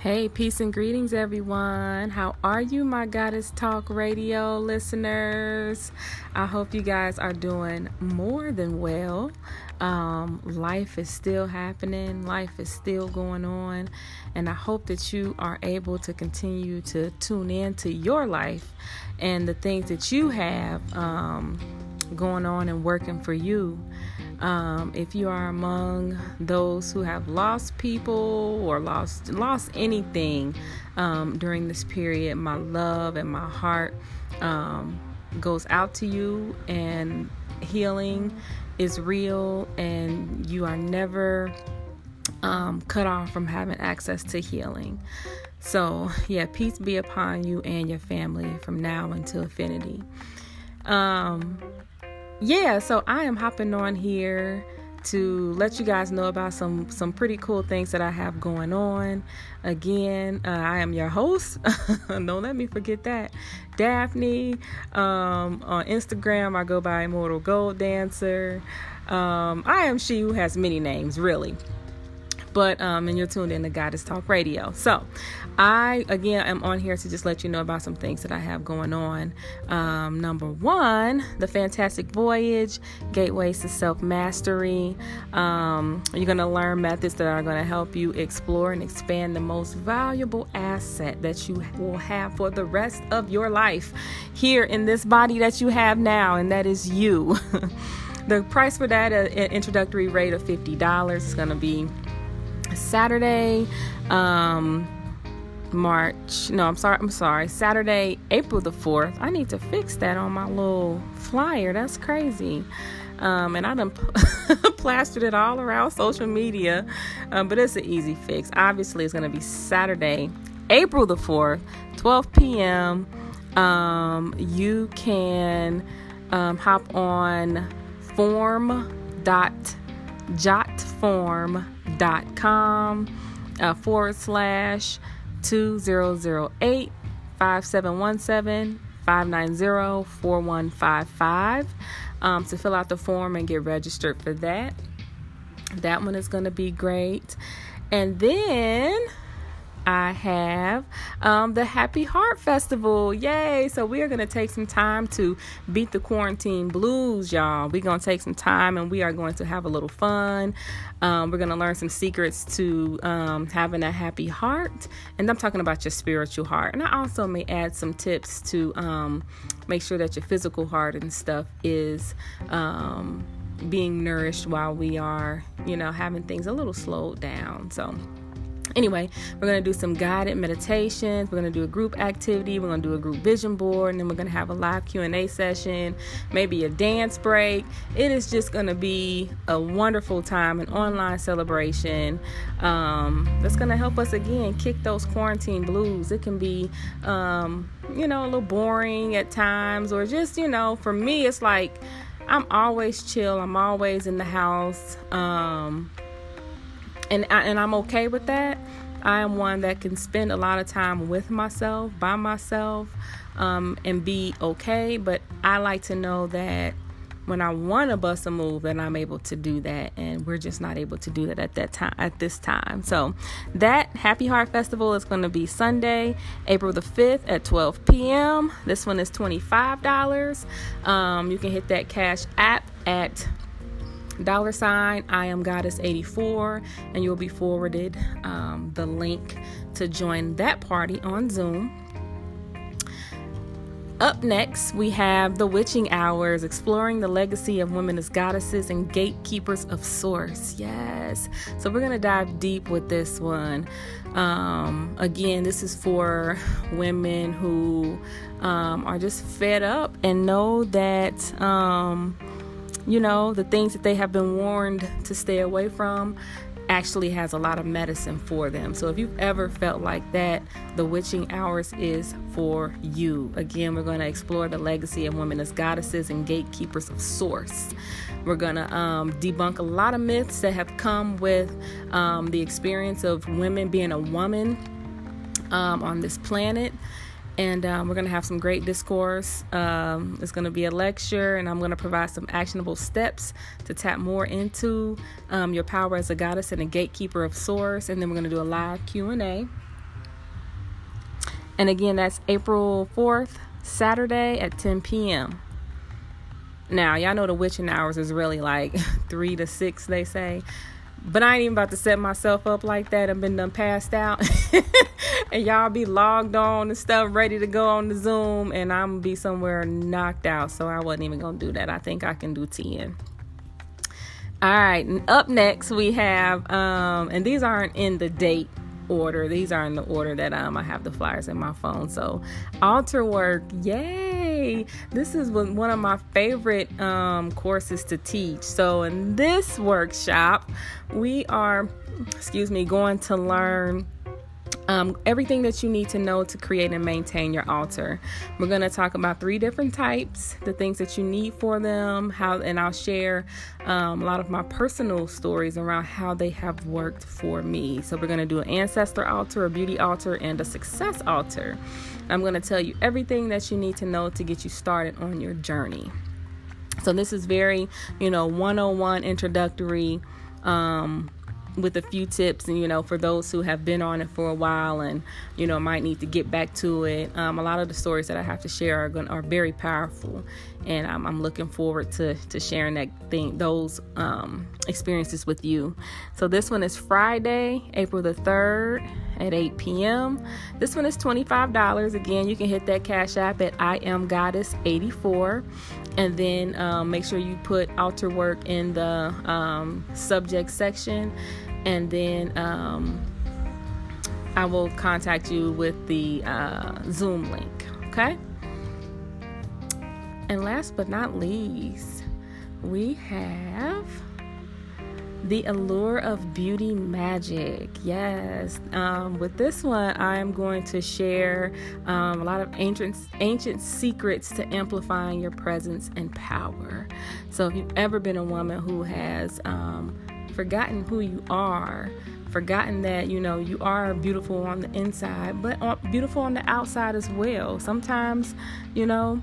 Hey, peace and greetings, everyone. How are you, my Goddess Talk radio listeners? I hope you guys are doing more than well. Um, life is still happening, life is still going on, and I hope that you are able to continue to tune in to your life and the things that you have um, going on and working for you. Um, if you are among those who have lost people or lost lost anything um, during this period, my love and my heart um, goes out to you, and healing is real, and you are never um, cut off from having access to healing. So, yeah, peace be upon you and your family from now until infinity. Um, yeah, so I am hopping on here to let you guys know about some some pretty cool things that I have going on. Again, uh, I am your host. Don't let me forget that, Daphne. Um, on Instagram, I go by Immortal Gold Dancer. Um, I am she who has many names, really but um, and you're tuned in to Goddess Talk Radio. So, I again am on here to just let you know about some things that I have going on. Um, number one, the Fantastic Voyage, Gateways to Self Mastery. Um, you're going to learn methods that are going to help you explore and expand the most valuable asset that you will have for the rest of your life here in this body that you have now, and that is you. the price for that, an introductory rate of $50, is going to be Saturday, um, March. No, I'm sorry. I'm sorry. Saturday, April the fourth. I need to fix that on my little flyer. That's crazy. Um, and I done plastered it all around social media, um, but it's an easy fix. Obviously, it's going to be Saturday, April the 4th, 12 p.m. Um, you can um, hop on form.jotform.com dot com uh, forward slash 2008 5717 590 4155 um, to fill out the form and get registered for that. That one is going to be great. And then I have um, the Happy Heart Festival. Yay! So we are going to take some time to beat the quarantine blues, y'all. We're going to take some time and we are going to have a little fun. Um, we're going to learn some secrets to um, having a happy heart. And I'm talking about your spiritual heart. And I also may add some tips to um, make sure that your physical heart and stuff is um, being nourished while we are, you know, having things a little slowed down. So, anyway we're going to do some guided meditations. We're going to do a group activity. We're going to do a group vision board. And then we're going to have a live q&a session maybe a dance break. It is just going to be a wonderful time an online celebration um, that's going to help us again kick those quarantine blues. It can be um, you know a little boring at times or just you know for me it's like i'm always chill. I'm always in the house. Um, and I, and I'm okay with that. I am one that can spend a lot of time with myself, by myself, um, and be okay. But I like to know that when I want to bust a move, that I'm able to do that, and we're just not able to do that at that time. At this time, so that Happy Heart Festival is going to be Sunday, April the fifth at 12 p.m. This one is twenty five dollars. Um, you can hit that Cash App at dollar sign I am Goddess 84, and you'll be forwarded um, the link to join that party on Zoom. Up next, we have The Witching Hours, exploring the legacy of women as goddesses and gatekeepers of Source. Yes. So, we're going to dive deep with this one. Um, again, this is for women who um, are just fed up and know that. Um, you know, the things that they have been warned to stay away from actually has a lot of medicine for them. So if you've ever felt like that, the witching hours is for you. Again, we're going to explore the legacy of women as goddesses and gatekeepers of source. We're going to um, debunk a lot of myths that have come with um, the experience of women being a woman um, on this planet and um, we're going to have some great discourse. Um, it's going to be a lecture, and I'm going to provide some actionable steps to tap more into um, your power as a goddess and a gatekeeper of source. And then we're going to do a live Q and A. And again, that's April 4th, Saturday at 10 p.m. Now, y'all know the witching hours is really like 3 to 6, they say. But I ain't even about to set myself up like that. I've been done passed out. and y'all be logged on and stuff, ready to go on the Zoom. And I'm going to be somewhere knocked out. So I wasn't even going to do that. I think I can do 10. All right. up next, we have, um, and these aren't in the date order. These are in the order that um, I have the flyers in my phone. So, altar work, yay! This is one of my favorite um, courses to teach. So, in this workshop, we are, excuse me, going to learn um, everything that you need to know to create and maintain your altar. We're going to talk about three different types, the things that you need for them, how, and I'll share um, a lot of my personal stories around how they have worked for me. So we're going to do an ancestor altar, a beauty altar, and a success altar. I'm going to tell you everything that you need to know to get you started on your journey. So this is very, you know, 101 introductory um, with a few tips and you know for those who have been on it for a while and you know might need to get back to it um, a lot of the stories that i have to share are going are very powerful. And I'm, I'm looking forward to to sharing that thing those um, experiences with you. So this one is friday april the 3rd at 8 p.m this one is $25 again you can hit that cash app at i am goddess 84 and then um, make sure you put altar work in the um, subject section. And then um, i will contact you with the uh, zoom link okay? And last but not least we have the allure of beauty magic. Yes. Um, with this one, I am going to share um, a lot of ancient ancient secrets to amplifying your presence and power. So, if you've ever been a woman who has um, forgotten who you are, forgotten that you know you are beautiful on the inside, but beautiful on the outside as well. Sometimes, you know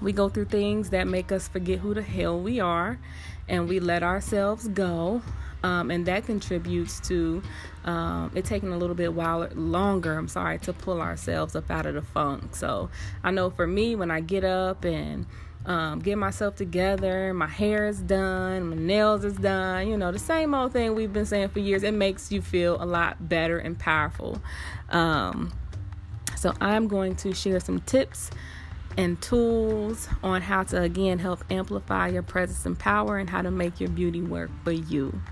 we go through things that make us forget who the hell we are and we let ourselves go. Um, and that contributes to um, it taking a little bit while longer. I'm sorry to pull ourselves up out of the funk. So I know for me, when I get up and um, get myself together, my hair is done, my nails is done, you know, the same old thing we've been saying for years. It makes you feel a lot better and powerful. Um, so I'm going to share some tips and tools on how to again help amplify your presence and power and how to make your beauty work for you.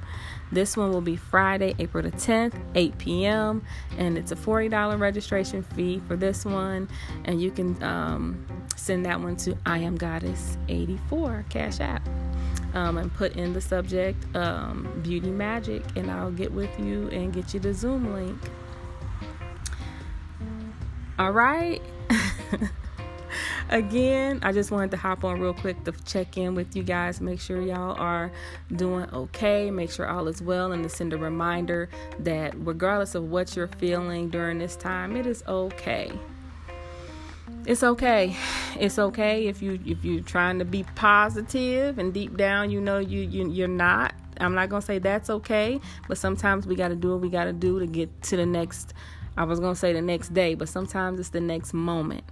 This one will be Friday, April the 10th, 8 p.m., and it's a $40 registration fee for this one. And you can um, send that one to I am Goddess 84 Cash App um, and put in the subject um, Beauty Magic, and I'll get with you and get you the Zoom link. All right. Again, I just wanted to hop on real quick to check in with you guys, make sure y'all are doing okay, make sure all is well, and to send a reminder that regardless of what you're feeling during this time, it is okay. It's okay. It's okay if you if you're trying to be positive and deep down you know you, you you're not. I'm not gonna say that's okay, but sometimes we got to do what we got to do to get to the next. I was gonna say the next day, but sometimes it's the next moment.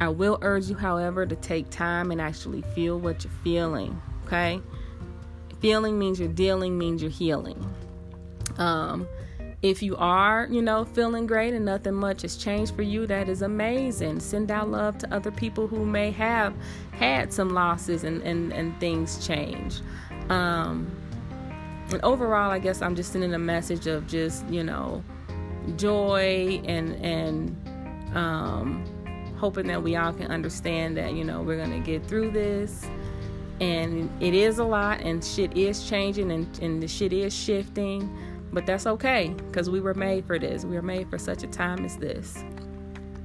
I will urge you, however, to take time and actually feel what you're feeling. Okay? Feeling means you're dealing, means you're healing. Um, if you are, you know, feeling great and nothing much has changed for you, that is amazing. Send out love to other people who may have had some losses and, and, and things change. Um, and overall, I guess I'm just sending a message of just, you know, joy and, and, um, hoping that we all can understand that, you know, we're to get through this. And it is a lot, and shit is changing, and, and the shit is shifting. But that's okay, because we were made for this. We were made for such a time as this.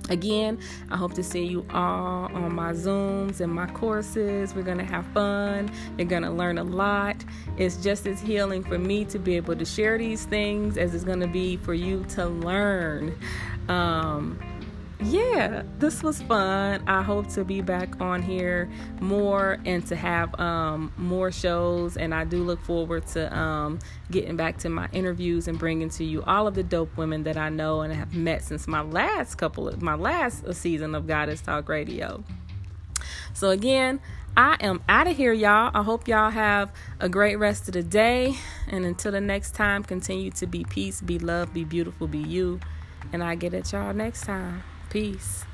Again, I hope to see you all on my Zooms and my courses. We're going to have fun. You're going to learn a lot. It's just as healing for me to be able to share these things as it's going to be for you to learn. Um, yeah, this was fun. I hope to be back on here more and to have um, more shows. And I do look forward to um, getting back to my interviews and bringing to you all of the dope women that I know and have met since my last couple of my last season of Goddess Talk Radio. So again, I am out of here, y'all. I hope y'all have a great rest of the day. And until the next time, continue to be peace, be love, be beautiful, be you. And I get at y'all next time. Peace.